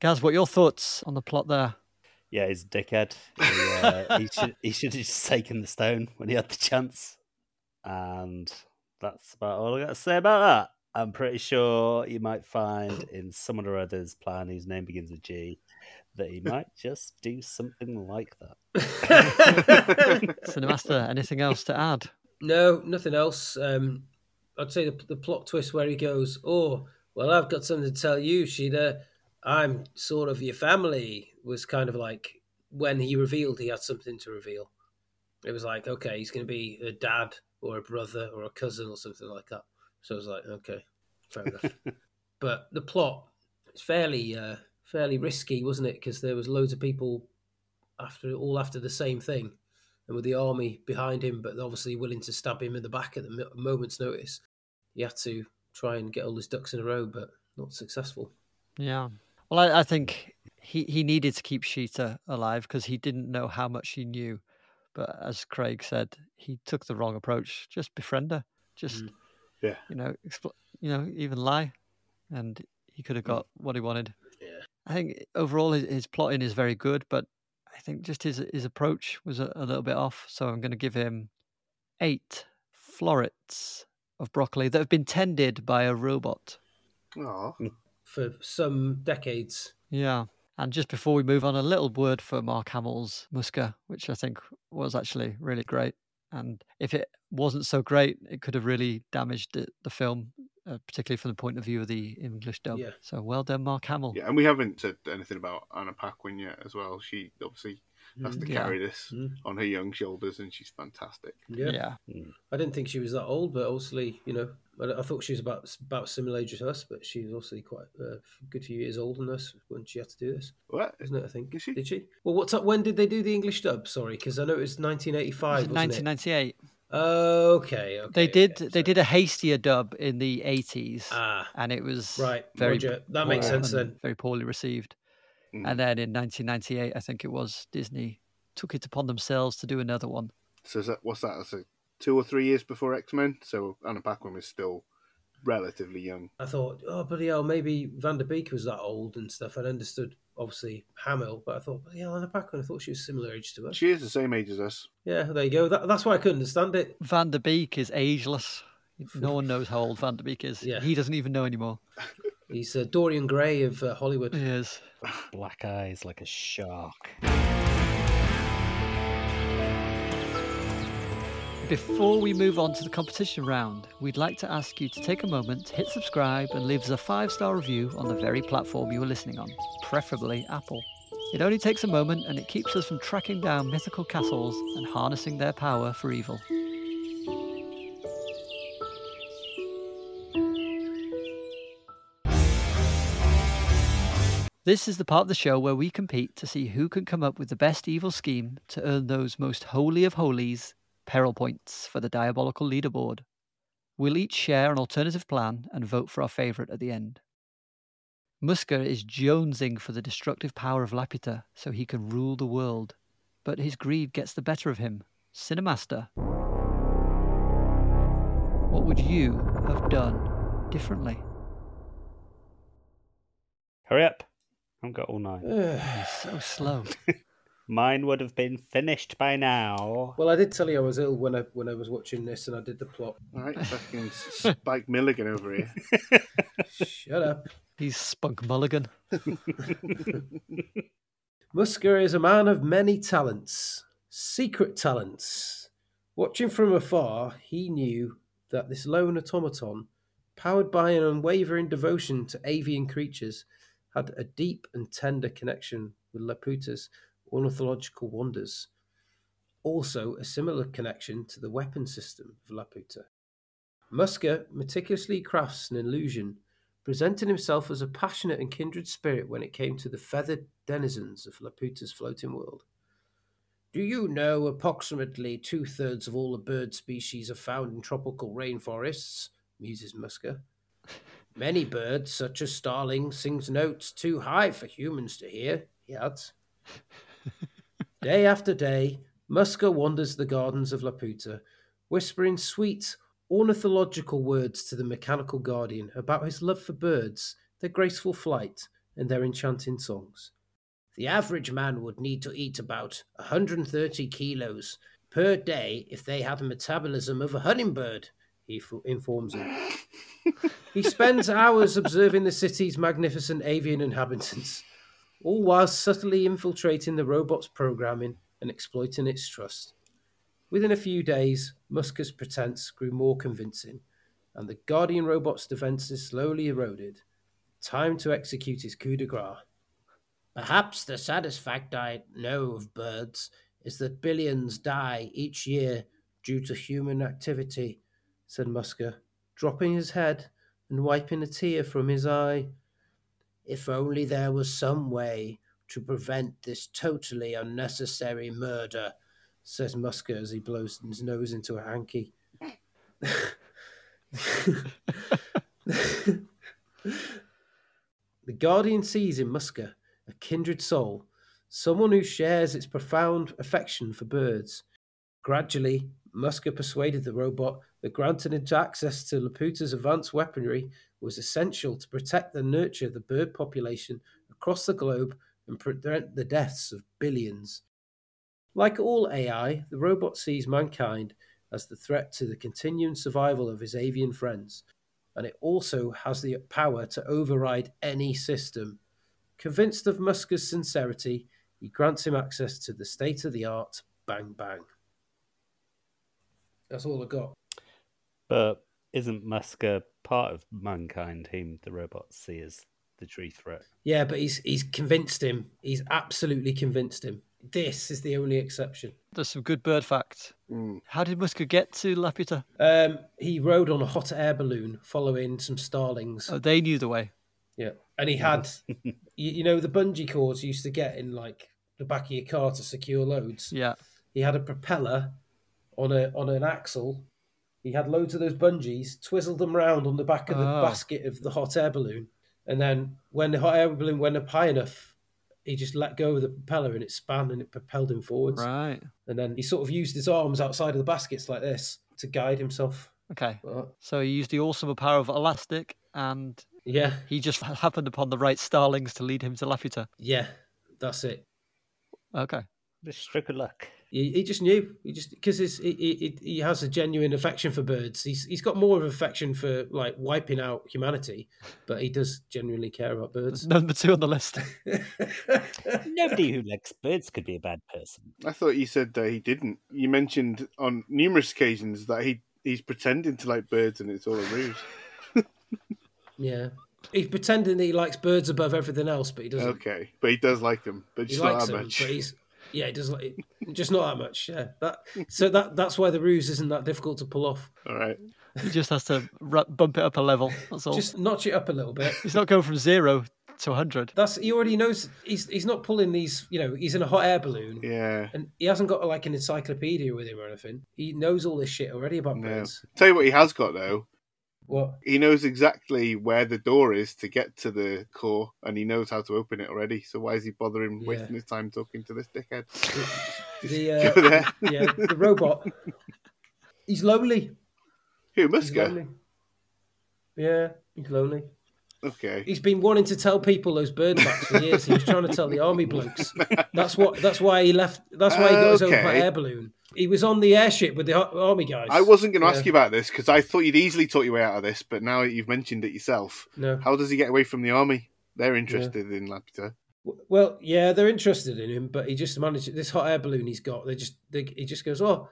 Gaz, what are your thoughts on the plot there? Yeah, he's a dickhead. He, uh, he should he should have just taken the stone when he had the chance. And that's about all I got to say about I'm pretty sure you might find in someone or other's plan whose name begins with G that he might just do something like that. Cinemaster, anything else to add? No, nothing else. Um, I'd say the, the plot twist where he goes, "Oh, well, I've got something to tell you, Sheeta. I'm sort of your family." Was kind of like when he revealed he had something to reveal. It was like, okay, he's going to be a dad or a brother or a cousin or something like that. So I was like, okay, fair enough. but the plot it's fairly uh, fairly risky, wasn't it? Because there was loads of people after all after the same thing, and with the army behind him, but obviously willing to stab him in the back at the moment's notice. He had to try and get all his ducks in a row, but not successful. Yeah. Well, I, I think he, he needed to keep Sheeta alive because he didn't know how much she knew. But as Craig said, he took the wrong approach. Just befriend her. Just, Mm. Yeah. you know, expl- you know, even lie, and he could have hmm. got what he wanted. Yeah. I think overall his, his plotting is very good, but I think just his his approach was a, a little bit off. So I'm going to give him eight florets of broccoli that have been tended by a robot. Aw. For some decades, Yeah. And just before we move on, a little word for Mark Hamill's Muska, which I think was actually really great. And if it wasn't so great, it could have really damaged the, the film, uh, particularly from the point of view of the English dub. Yeah. So well done, Mark Hamill. Yeah, and we haven't said anything about Anna Paquin yet as well. She obviously has to Mm, yeah. carry this Mm. on her young shoulders, and she's fantastic. yeah. yeah. I didn't think she was that old, but obviously, you know, I, I thought she was about about similar age as us, but she's was obviously quite a good few years older than us when she had to do this, What? isn't it? I think. Is she? Did she? Well, what's up? When did they do the English dub? Sorry, because I know it was 1985. Was it wasn't it? 1998? Okay, okay. They did okay, they so- did a hastier dub in the 80s, Ah, and it was right. very Roger. That makes sense then. Very poorly received. Mm. And then in 1998, I think it was Disney took it upon themselves to do another one. So is that what's that? That's a two or three years before X Men. So Anna Paquin was still relatively young. I thought, oh, bloody hell, maybe Van der Beek was that old and stuff. I'd understood, obviously, Hamill, but I thought, bloody hell, Anna Paquin, I thought she was similar age to us. She is the same age as us. Yeah, there you go. That, that's why I couldn't understand it. Van der Beek is ageless. No one knows how old Van der Beek is. Yeah. He doesn't even know anymore. He's uh, Dorian Gray of uh, Hollywood. He is. Black eyes like a shark. Before we move on to the competition round, we'd like to ask you to take a moment, to hit subscribe, and leave us a five star review on the very platform you are listening on, preferably Apple. It only takes a moment and it keeps us from tracking down mythical castles and harnessing their power for evil. This is the part of the show where we compete to see who can come up with the best evil scheme to earn those most holy of holies peril points for the diabolical leaderboard. We'll each share an alternative plan and vote for our favourite at the end. Muska is jonesing for the destructive power of Laputa so he can rule the world, but his greed gets the better of him. Cinemaster. What would you have done differently? Hurry up. I've got all night. He's so slow. Mine would have been finished by now. Well, I did tell you I was ill when I when I was watching this, and I did the plot. All right, fucking Spike Milligan over here. Shut up. He's Spunk Mulligan. Muska is a man of many talents, secret talents. Watching from afar, he knew that this lone automaton, powered by an unwavering devotion to avian creatures, had a deep and tender connection with Laputa's ornithological wonders. Also, a similar connection to the weapon system of Laputa. Muska meticulously crafts an illusion, presenting himself as a passionate and kindred spirit when it came to the feathered denizens of Laputa's floating world. Do you know approximately two thirds of all the bird species are found in tropical rainforests? muses Muska. Many birds, such as starlings, sings notes too high for humans to hear, he adds. day after day, Muska wanders the gardens of Laputa, whispering sweet, ornithological words to the mechanical guardian about his love for birds, their graceful flight, and their enchanting songs. The average man would need to eat about 130 kilos per day if they had a metabolism of a hummingbird, he f- informs him. He spends hours observing the city's magnificent avian inhabitants, all while subtly infiltrating the robot's programming and exploiting its trust. Within a few days, Muska's pretense grew more convincing, and the Guardian robot's defenses slowly eroded. Time to execute his coup de grace. Perhaps the saddest fact I know of birds is that billions die each year due to human activity, said Musker, dropping his head and wiping a tear from his eye. If only there was some way to prevent this totally unnecessary murder, says Muska as he blows his nose into a hanky. the Guardian sees in Muska a kindred soul, someone who shares its profound affection for birds. Gradually, Muska persuaded the robot that granting it access to Laputa's advanced weaponry was essential to protect and nurture the bird population across the globe and prevent the deaths of billions. Like all AI, the robot sees mankind as the threat to the continuing survival of his avian friends, and it also has the power to override any system. Convinced of Muska's sincerity, he grants him access to the state of the art Bang Bang. That's all I got. But isn't Musker part of mankind, whom the robots see as the true threat? Yeah, but he's he's convinced him. He's absolutely convinced him. This is the only exception. There's some good bird facts. Mm. How did Muska get to Laputa? Um, he rode on a hot air balloon following some starlings. Oh, they knew the way. Yeah, and he had, you, you know, the bungee cords you used to get in like the back of your car to secure loads. Yeah. He had a propeller on a on an axle. He had loads of those bungees, twizzled them round on the back of the Oh. basket of the hot air balloon, and then when the hot air balloon went up high enough, he just let go of the propeller and it span and it propelled him forwards. Right. And then he sort of used his arms outside of the baskets like this to guide himself. Okay. But, So he used the awesome power of elastic, and yeah, he just happened upon the right starlings to lead him to Laputa. yeah, that's it. Okay. The stroke of luck. He, he just knew. He just because he, he he has a genuine affection for birds. He's he's got more of affection for like wiping out humanity, but he does genuinely care about birds. Number two on the list. Nobody who likes birds could be a bad person. I thought you said uh, he didn't. You mentioned on numerous occasions that he he's pretending to like birds and it's all a ruse. yeah, he's pretending that he likes birds above everything else, but he doesn't. Okay, but he does like them, but He just not likes that them, much. but he's yeah, he does like just not that much. Yeah, that so that that's why the ruse isn't that difficult to pull off. All right. he just has to ru- bump it up a level. That's all. Just notch it up a little bit. He's not going from zero to 100. That's he already knows. He's he's not pulling these. You know, he's in a hot air balloon. Yeah. And he hasn't got like an encyclopedia with him or anything. He knows all this shit already about No. birds. Tell you what, he has got though. What? He knows exactly where the door is to get to the core, and he knows how to open it already. So why is he bothering Yeah. wasting his time talking to this dickhead? The uh, Go yeah, the robot. He's lonely. Who lonely. Yeah, he's lonely. Okay. He's been wanting to tell people those bird facts for years. He was trying to tell the army blokes. That's what. That's why he left. That's why he got his own hot air balloon. He was on the airship with the army guys. I wasn't going to Yeah. ask you about this because I thought you'd easily talk your way out of this, but now that you've mentioned it yourself. No. How does he get away from the army? They're interested in Laputa. Well, yeah, they're interested in him, but he just managed this hot air balloon he's got. They just they, he just goes, oh,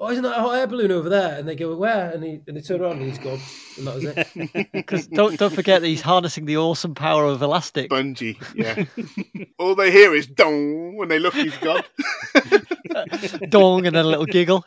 oh, isn't that a hot air balloon over there? And they go, where? And he and they turn around and he's gone, and that was it. Because don't, don't forget that he's harnessing the awesome power of elastic. Bungee, yeah. All they hear is dong when they look, he's gone. Dong and then a little giggle.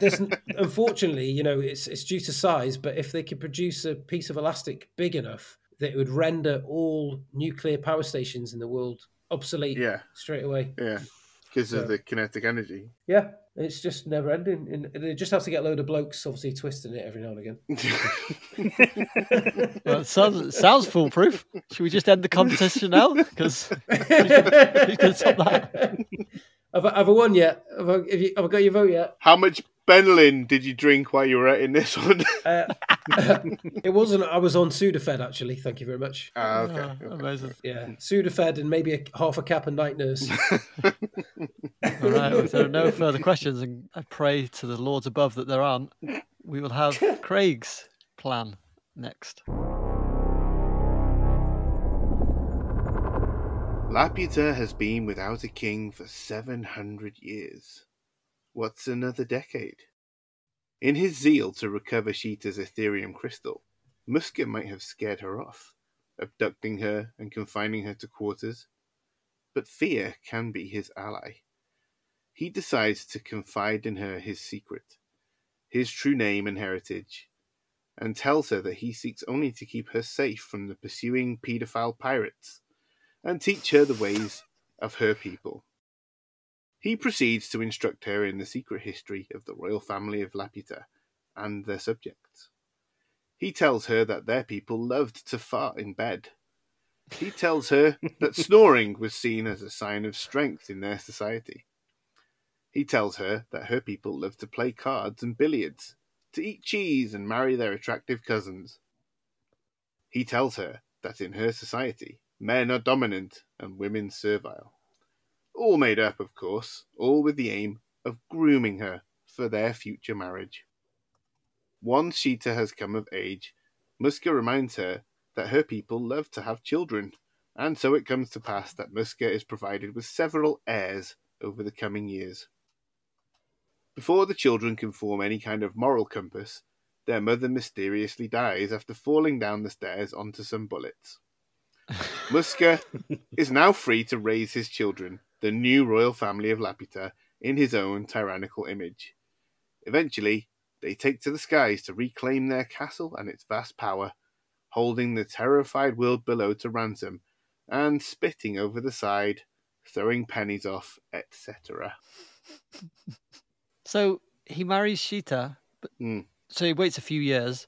There's, unfortunately, you know, it's it's due to size, but if they could produce a piece of elastic big enough that it would render all nuclear power stations in the world obsolete yeah, straight away. yeah. Because So- of the kinetic energy. Yeah, it's just never ending. And they just have to get a load of blokes, obviously, twisting it every now and again. Well, sounds, sounds foolproof. Should we just end the competition now? Because who's going to top that? Have I, have I won yet? Have I, have, you, have I got your vote yet? How much Benylin did you drink while you were in this one? Uh, it wasn't. I was on Sudafed actually. Thank you very much. ah, okay. Ah, okay. amazing. Yeah, Sudafed and maybe a, half a cap and night nurse. All right, if there are no further questions, and I pray to the lords above that there aren't, we will have Craig's plan next. Laputa has been without a king for 700 years. What's another decade? In his zeal to recover Sheeta's Aetherium crystal, Muska might have scared her off, abducting her and confining her to quarters. But fear can be his ally. He decides to confide in her his secret, his true name and heritage, and tells her that he seeks only to keep her safe from the pursuing paedophile pirates and teach her the ways of her people. He proceeds to instruct her in the secret history of the royal family of Laputa and their subjects. He tells her that their people loved to fart in bed. He tells her that snoring was seen as a sign of strength in their society. He tells her that her people loved to play cards and billiards, to eat cheese and marry their attractive cousins. He tells her that in her society, men are dominant and women servile. All made up, of course, all with the aim of grooming her for their future marriage. Once Sheeta has come of age, Muska reminds her that her people love to have children, and so it comes to pass that Muska is provided with several heirs over the coming years. Before the children can form any kind of moral compass, their mother mysteriously dies after falling down the stairs onto some bullets. Muska is now free to raise his children, the new royal family of Laputa, in his own tyrannical image. Eventually, they take to the skies to reclaim their castle and its vast power, holding the terrified world below to ransom, and spitting over the side, throwing pennies off, etc. So he marries Sheeta, but Mm. so he waits a few years,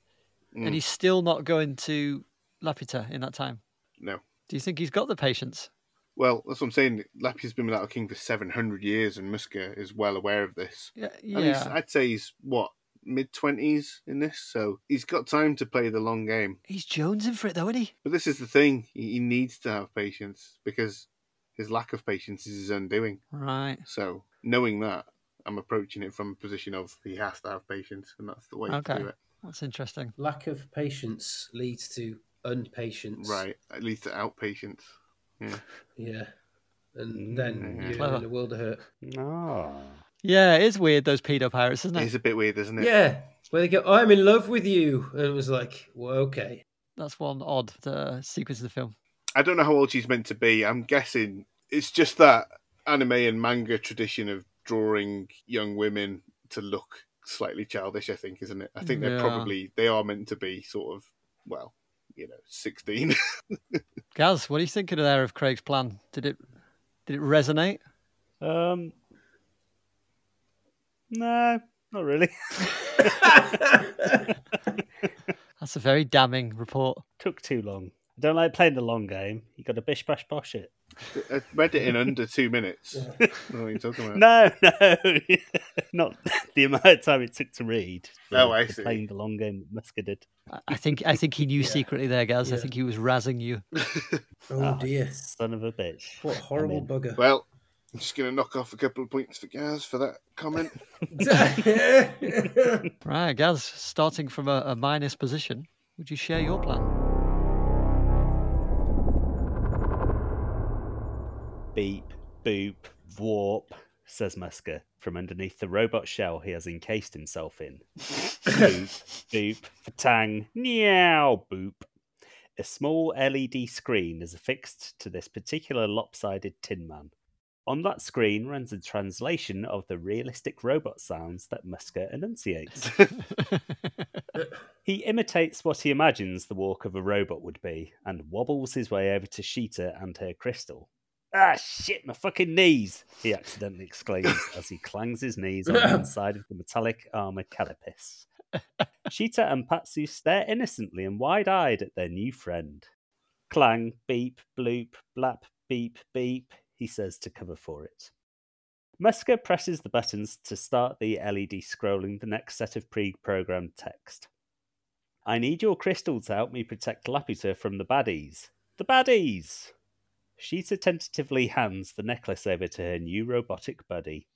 Mm. and he's still not going to Laputa in that time. No. Do you think he's got the patience? Well, that's what I'm saying. Lapu's been without a king for 700 years, and Muska is well aware of this. Yeah, And yeah. I'd say he's, what, mid 20s in this, so he's got time to play the long game. He's jonesing for it though, isn't he? But this is the thing he he needs to have patience because his lack of patience is his undoing. Right. So, knowing that, I'm approaching it from a position of he has to have patience, and that's the way to do it. That's interesting. Lack of patience leads to unpatience. Right, at least to outpatience. Yeah. Yeah. And then Mm. you're Clever. in a world of hurt. Oh. Yeah, it is weird those pedo pirates, isn't it? It's a bit weird, isn't it? Yeah. Where they go, I'm in love with you. And it was like, well, okay. That's one odd uh, sequence of the film. I don't know how old she's meant to be. I'm guessing it's just that anime and manga tradition of drawing young women to look slightly childish. I think, isn't it? I think they're Yeah. probably they are meant to be sort of well, you know, sixteen. Gaz, what are you thinking of there of Craig's plan? Did it did it resonate? Um. No, not really. That's a very damning report. Took too long. I don't like playing the long game. You got to bish bash bosh it. I read it in under two minutes. I don't know what you're talking about. No, no, not the amount of time it took to read. Oh, I for see. Playing the long game that Muska did. I- I think I think he knew Yeah. secretly there, Gaz. I think he was razzing you. Oh, Ah, dear. Son of a bitch. What a horrible in. bugger. Well, I'm just going to knock off a couple of points for Gaz for that comment. Right, Gaz, starting from a, a minus position, would you share your plan? Beep, boop, warp, says Muska from underneath the robot shell he has encased himself in. boop, boop, fatang, meow, boop. A small LED screen is affixed to this particular lopsided Tin Man. On that screen runs a translation of the realistic robot sounds that Muska enunciates. He imitates what he imagines the walk of a robot would be and wobbles his way over to Sheeta and her crystal. Ah, shit, my fucking knees! He accidentally exclaims as he clangs his knees on the inside of the metallic armor carapace. Sheeta and Pazu stare innocently and wide eyed at their new friend. Clang, beep, bloop, blap, beep, beep, he says to cover for it. Muska presses the buttons to start the LED scrolling the next set of pre programmed text. I need your crystal to help me protect Laputa from the baddies. The baddies! Sheeta tentatively hands the necklace over to her new robotic buddy.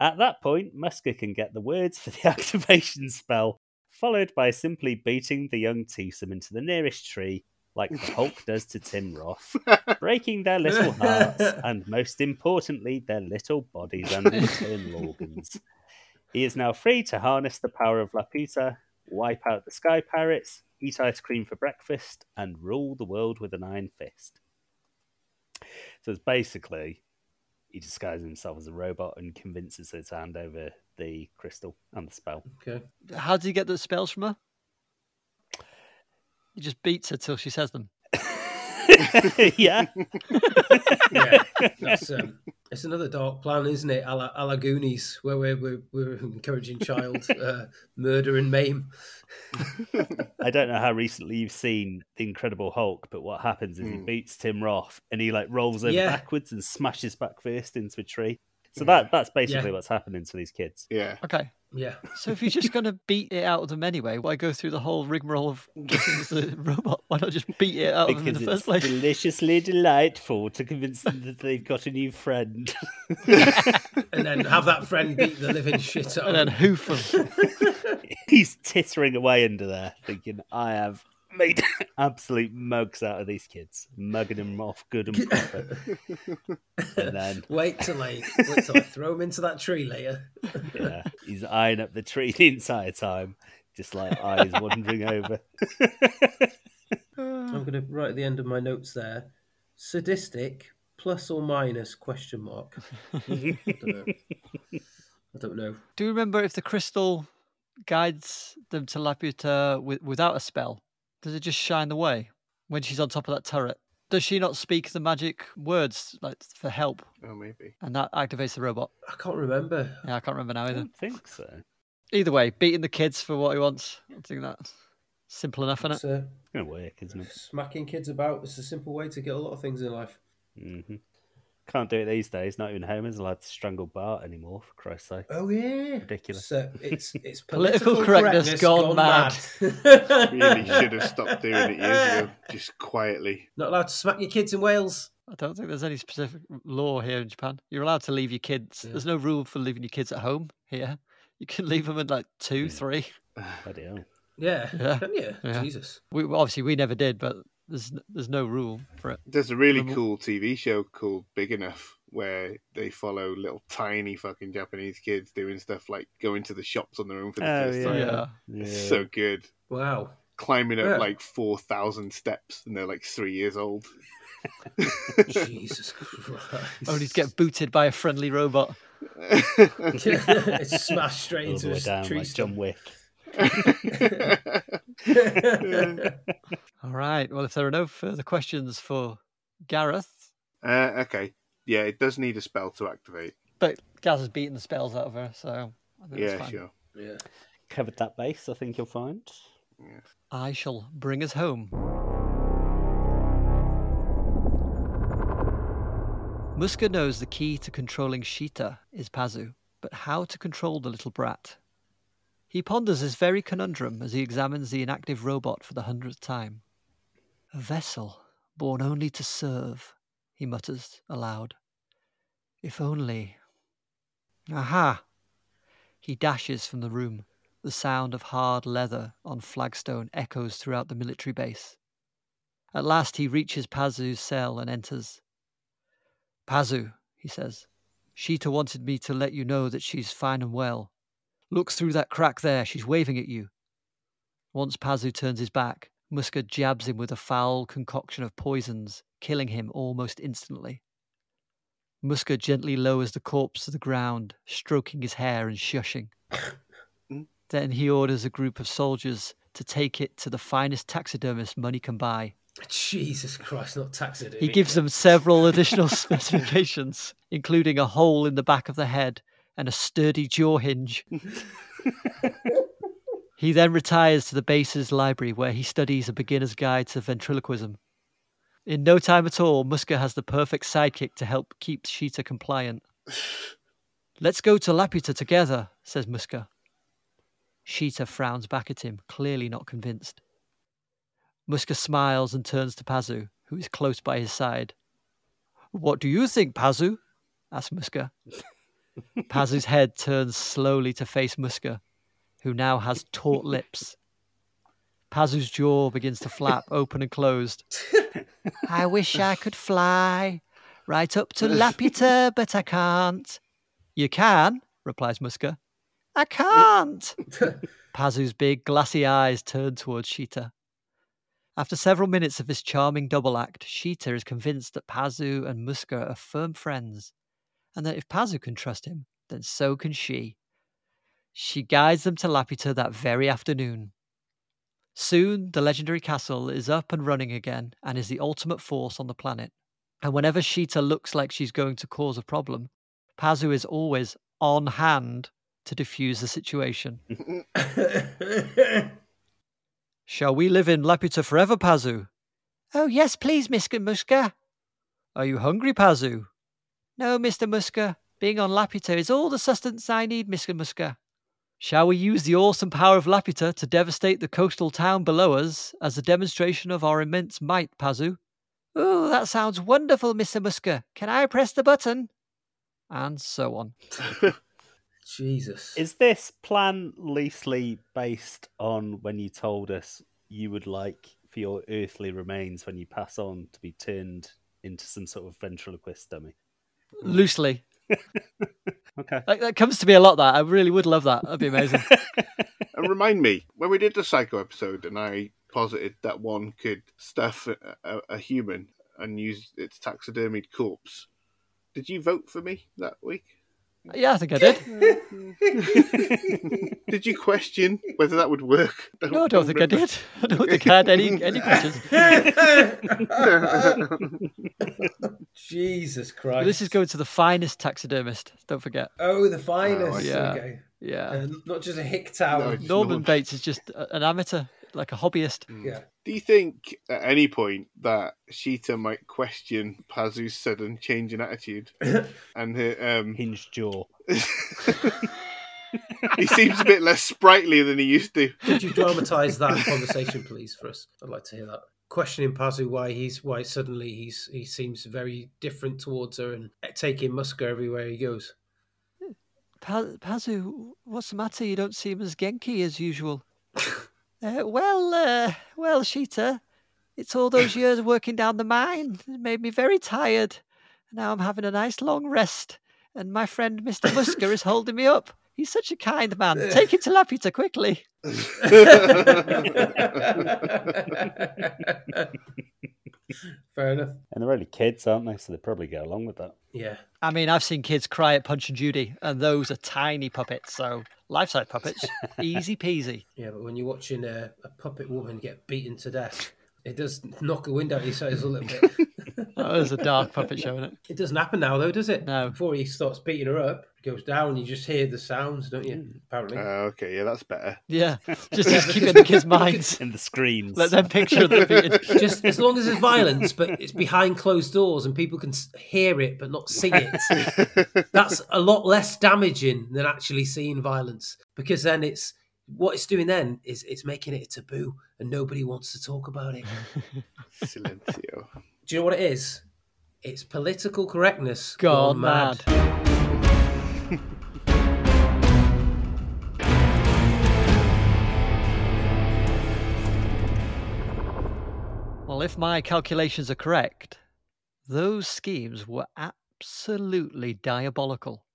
At that point, Muska can get the words for the activation spell followed by simply beating the young twosome into the nearest tree, like the Hulk does to Tim Roth, breaking their little hearts and, most importantly, their little bodies and internal organs. He is now free to harness the power of Laputa, wipe out the Sky Pirates, eat ice cream for breakfast, and rule the world with an iron fist. So it's basically he disguises himself as a robot and convinces her to hand over the crystal and the spell. Okay. How did he get the spells from her? He just beats her till she says them. yeah. Yeah, that's um, it's another dark plan, isn't it? A la, a la Goonies, where we're, we're, we're encouraging child uh, murder and maim. I don't know how recently you've seen The Incredible Hulk, but what happens is he Hmm. beats Tim Roth and he like rolls over Yeah. backwards and smashes back first into a tree. So that that's basically Yeah. what's happening to these kids. Yeah. Okay. Yeah, So if you're just going to beat it out of them anyway, why go through the whole rigmarole of it's the robot? Why not just beat it out of them in the first place? deliciously delightful to convince them that they've got a new friend. and then have that friend beat the living shit out And then him. hoof them. He's tittering away under there, thinking, I have made absolute mugs out of these kids, mugging them off good and proper. and then Wait till I wait till I throw him into that tree later. yeah, he's eyeing up the tree the entire time, just like eyes wandering over. I'm going to write at the end of my notes there: sadistic plus or minus question mark. I don't know. I don't know. Do you remember if the crystal guides them to Laputa with, without a spell? Does it just shine the way when she's on top of that turret? Does she not speak the magic words like for help, Oh, maybe. and that activates the robot? I can't remember. Yeah, I can't remember now I either. don't think so. Either way, beating the kids for what he wants. I think that's simple enough, isn't It's, it? uh, It's gonna work, isn't it? smacking kids about. It's a simple way to get a lot of things in life. hmm Can't do it these days. Not even Homer's allowed to strangle Bart anymore. For Christ's sake. Oh yeah, Ridiculous. So it's it's Political political, correctness gone mad. Really should have stopped doing it years ago. Just quietly. Not allowed to smack your kids in Wales. I don't think there's any specific law here in Japan. You're allowed to leave your kids. There's no rule for leaving your kids at home here. You can leave them at like two, three. Bloody hell. Yeah, Yeah. can you? Yeah. Jesus. We obviously we never did, but there's n- there's no rule for it. There's a really Remember- cool TV show called Big Enough where they follow little tiny fucking Japanese kids doing stuff like going to the shops on their own for the Oh, first yeah. time. Yeah. Yeah. It's so good. Wow. Climbing up Yeah. like 4,000 steps and they're like three years old. Jesus Christ. Only to get booted by a friendly robot. it's smashed straight all into the way his down tree like John Wick. Stump. All right. Well, if there are no further questions for Gareth, uh, okay. Yeah, it does need a spell to activate. but Gaz has beaten the spells out of her, so I think that's Yeah, fine. sure. yeah. Covered that base, I think you'll find. I shall bring us home. Muska knows the key to controlling Sheeta is Pazu, but how to control the little brat? He ponders this very conundrum as he examines the inactive robot for the hundredth time. A vessel born only to serve, he mutters aloud. If only. Aha! He dashes from the room. The sound of hard leather on flagstone echoes throughout the military base. At last he reaches Pazu's cell and enters. Pazu, he says, Sheeta wanted me to let you know that she's fine and well. Look through that crack there, she's waving at you. Once Pazu turns his back, Muska jabs him with a foul concoction of poisons, killing him almost instantly. Muska gently lowers the corpse to the ground, stroking his hair and shushing. Then he orders a group of soldiers to take it to the finest taxidermist money can buy. Jesus Christ, not taxidermy. He gives them several additional specifications, including a hole in the back of the head and a sturdy jaw hinge. he then retires to the base's library where he studies a beginner's guide to ventriloquism. In no time at all, Muska has the perfect sidekick to help keep Sheeta compliant. Let's go to Laputa together, says Muska. Sheeta frowns back at him, clearly not convinced. Muska smiles and turns to Pazu, who is close by his side. What do you think, Pazu? asks Muska. Pazu's head turns slowly to face Muska, who now has taut lips. Pazu's jaw begins to flap open and closed. I wish I could fly right up to Laputa, but I can't. You can, replies Muska. I can't. Pazu's big glassy eyes turn towards Sheeta. After several minutes of this charming double act, Sheeta is convinced that Pazu and Muska are firm friends, and that if Pazu can trust him, then so can she. She guides them to Laputa that very afternoon. Soon, the legendary castle is up and running again and is the ultimate force on the planet. And whenever Sheeta looks like she's going to cause a problem, Pazu is always on hand to defuse the situation. Shall we live in Laputa forever, Pazu? Oh, yes, please, Mr. Muska. Are you hungry, Pazu? No, Mr. Muska. Being on Laputa is all the sustenance I need, Mr. Muska. Shall we use the awesome power of Laputa to devastate the coastal town below us as a demonstration of our immense might, Pazu? Oh, that sounds wonderful, Mr. Muska. Can I press the button? And so on. Jesus. Is this plan loosely based on when you told us you would like for your earthly remains when you pass on to be turned into some sort of ventriloquist dummy? Loosely. Okay. Like, that comes to me a lot, that. I really would love that. That'd be amazing. And remind me, when we did the Psycho episode and I posited that one could stuff a, a, a human and use its taxidermied corpse, did you vote for me that week? Yeah, I think I did. Did you question whether that would work? No, I don't think I did. I don't think I had any, any questions. Jesus Christ. This is going to the finest taxidermist. Don't forget. Oh, the finest. Oh, yeah. Okay. Yeah. Uh, not just a hick tower. No, Norman not. Bates is just an amateur, like a hobbyist. Yeah. Do you think at any point that Sheeta might question Pazu's sudden change in attitude and her, um, Hinged jaw. he seems a bit less sprightly than he used to. Could you dramatise that conversation, please, for us? I'd like to hear that. Questioning Pazu why he's why suddenly he's he seems very different towards her and taking Muska everywhere he goes. Pa- Pazu, what's the matter? You don't seem as genki as usual. uh, well, uh, well, Sheeta, it's all those years of working down the mine. It made me very tired. Now I'm having a nice long rest, and my friend Mr. Muska is holding me up. He's such a kind man. Take him to Laputa quickly. Fair enough. And they're only kids, aren't they? So they probably get along with that. Yeah. I mean, I've seen kids cry at Punch and Judy, and those are tiny puppets, so life-size puppets, easy peasy. Yeah, but when you're watching a, a puppet woman get beaten to death, it does knock the wind out of your sails a little bit. Oh, there's a dark puppet show in it. it doesn't happen now, though, does it? No. Before he starts beating her up, it goes down, you just hear the sounds, don't you? Apparently. Uh, okay, yeah, that's better. Yeah, just, just keep it in the kids' minds. And the screens. Let them picture them beaten. just as long as there's violence, but it's behind closed doors and people can hear it but not see it. That's a lot less damaging than actually seeing violence because then it's what it's doing. Then is it's making it a taboo and nobody wants to talk about it. Silencio. Do you know what it is? It's political correctness God gone mad. Well, if my calculations are correct, those schemes were absolutely diabolical.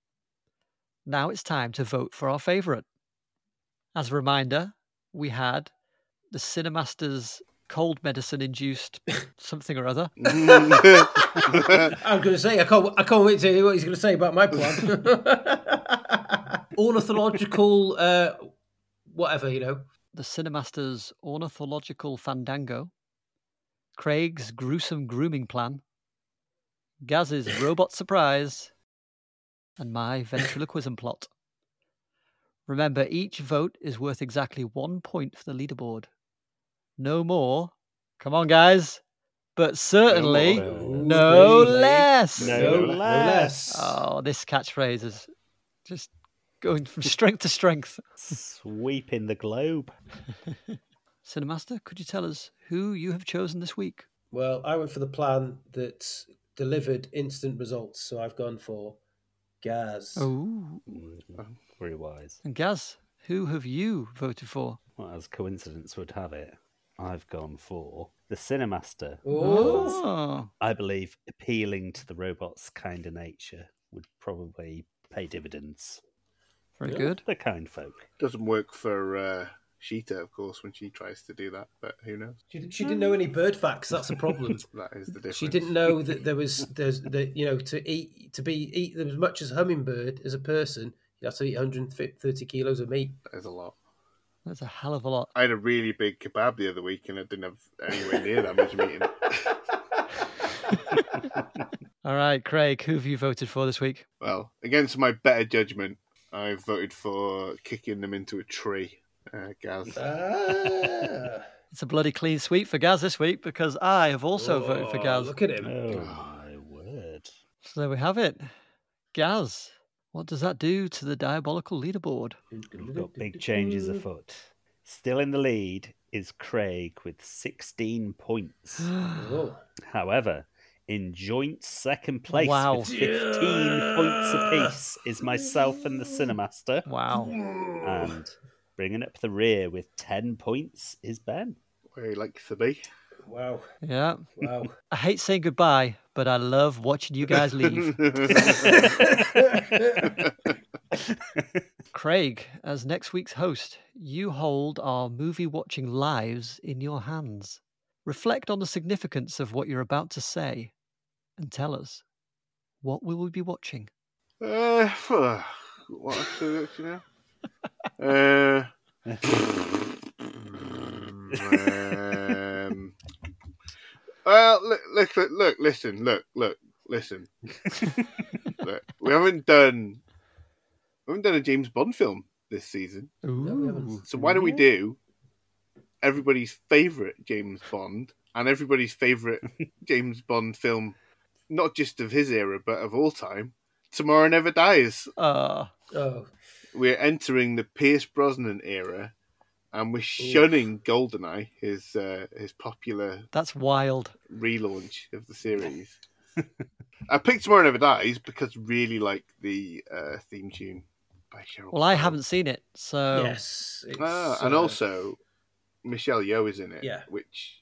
Now it's time to vote for our favourite. As a reminder, we had the Cinemasters cold medicine induced something or other. I was going to say I can't. I can't wait to hear what he's going to say about my plan. Ornithological, uh, whatever you know. the Cinemasters' ornithological fandango, Craig's gruesome grooming plan, Gaz's robot surprise, and my ventriloquism plot. Remember, each vote is worth exactly one point for the leaderboard. No more. Come on, guys. But certainly more. no, Really? less. No No less. Oh, this catchphrase is just going from strength to strength. Sweeping the globe. Cinemaster, could you tell us who you have chosen this week? Well, I went for the plan that delivered instant results, so I've gone for Gaz. Oh, Very wise. and Gaz, who have you voted for? Well, as coincidence would have it, I've gone for the Cinemaster. Oh. I believe appealing to the robot's kind of nature would probably pay dividends. very Yeah. good. The kind folk. Doesn't work for uh, Sheeta, of course, when she tries to do that, but who knows? She, she didn't know any bird facts. That's a problem. That is the difference. she didn't know that there was there's that you know to eat to be eat as much as hummingbird as a person. You have to eat 130 kilos of meat. That is a lot. That's a hell of a lot. I had a really big kebab the other week and I didn't have anywhere near that much meat in it. All right, Craig, who have you voted for this week? Well, against my better judgment, I voted for kicking them into a tree. Uh, Gaz. Ah. It's a bloody clean sweep for Gaz this week because I have also voted for Oh, Gaz. Look at him. Oh my word. So there we have it. Gaz, what does that do to the diabolical leaderboard? We've got big changes afoot. Still in the lead is Craig with 16 points. However, in joint second place Wow. with 15 points apiece is myself and the Cinemaster. Wow. And bringing up the rear with 10 points is Ben. Where he likes to be. Wow. Yeah. Wow. I hate saying goodbye, but I love watching you guys leave. Craig, as next week's host, you hold our movie watching lives in your hands. Reflect on the significance of what you're about to say and tell us what will we be watching? uh, what else do you know? Uh, um, well, look, look, look, look, listen, look, look, listen. look, we haven't done, we haven't done a James Bond film this season. Ooh. So why don't we do everybody's favorite James Bond and everybody's favorite James Bond film, not just of his era but of all time? Tomorrow Never Dies. Uh, Oh. We're entering the Pierce Brosnan era, and we're shunning Goldeneye, his uh, his popular that's wild. relaunch of the series. I picked Tomorrow Never Dies because really like the uh, theme tune by Sheryl. Well, I haven't seen it, so Yes. it's, Ah, and uh, also Michelle Yeoh is in it, Yeah. which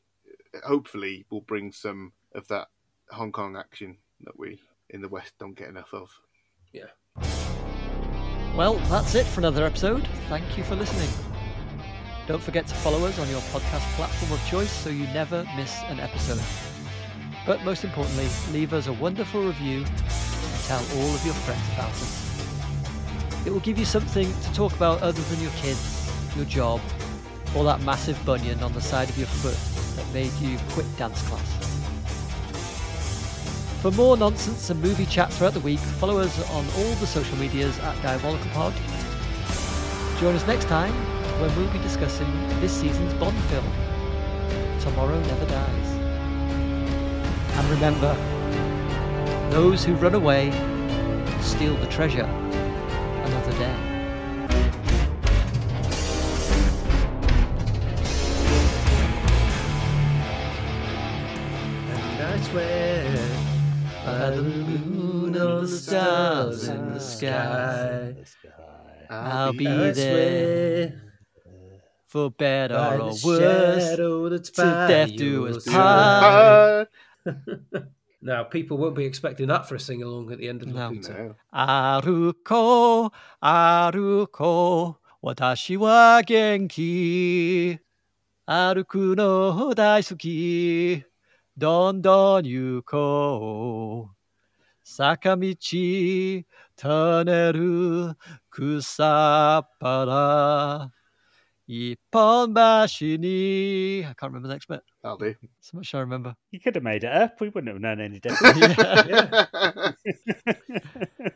hopefully will bring some of that Hong Kong action that we in the West don't get enough of. Yeah. Well, that's it for another episode. Thank you for listening. Don't forget to follow us on your podcast platform of choice so you never miss an episode. But most importantly, leave us a wonderful review and tell all of your friends about us. It will give you something to talk about other than your kids, your job, or that massive bunion on the side of your foot that made you quit dance class. For more nonsense and movie chat throughout the week, follow us on all the social medias at Diabolical Pod. Join us next time when we'll be discussing this season's Bond film, Tomorrow Never Dies. And remember, those who run away steal the treasure another day. And I swear By the moon of the stars in the sky, I'll be there swear for better by or worse. To death do us part. now, people won't be expecting that for a sing along at the end of no. Laputa. Aruko, Aruko, watashi wa genki. Aruku no daisuki. Don don yuko. Sakamichi taneru kusapara. Ippon Bashini. I can't remember the next bit. That'll do. So much I remember. You could have made it up. We wouldn't have known any different.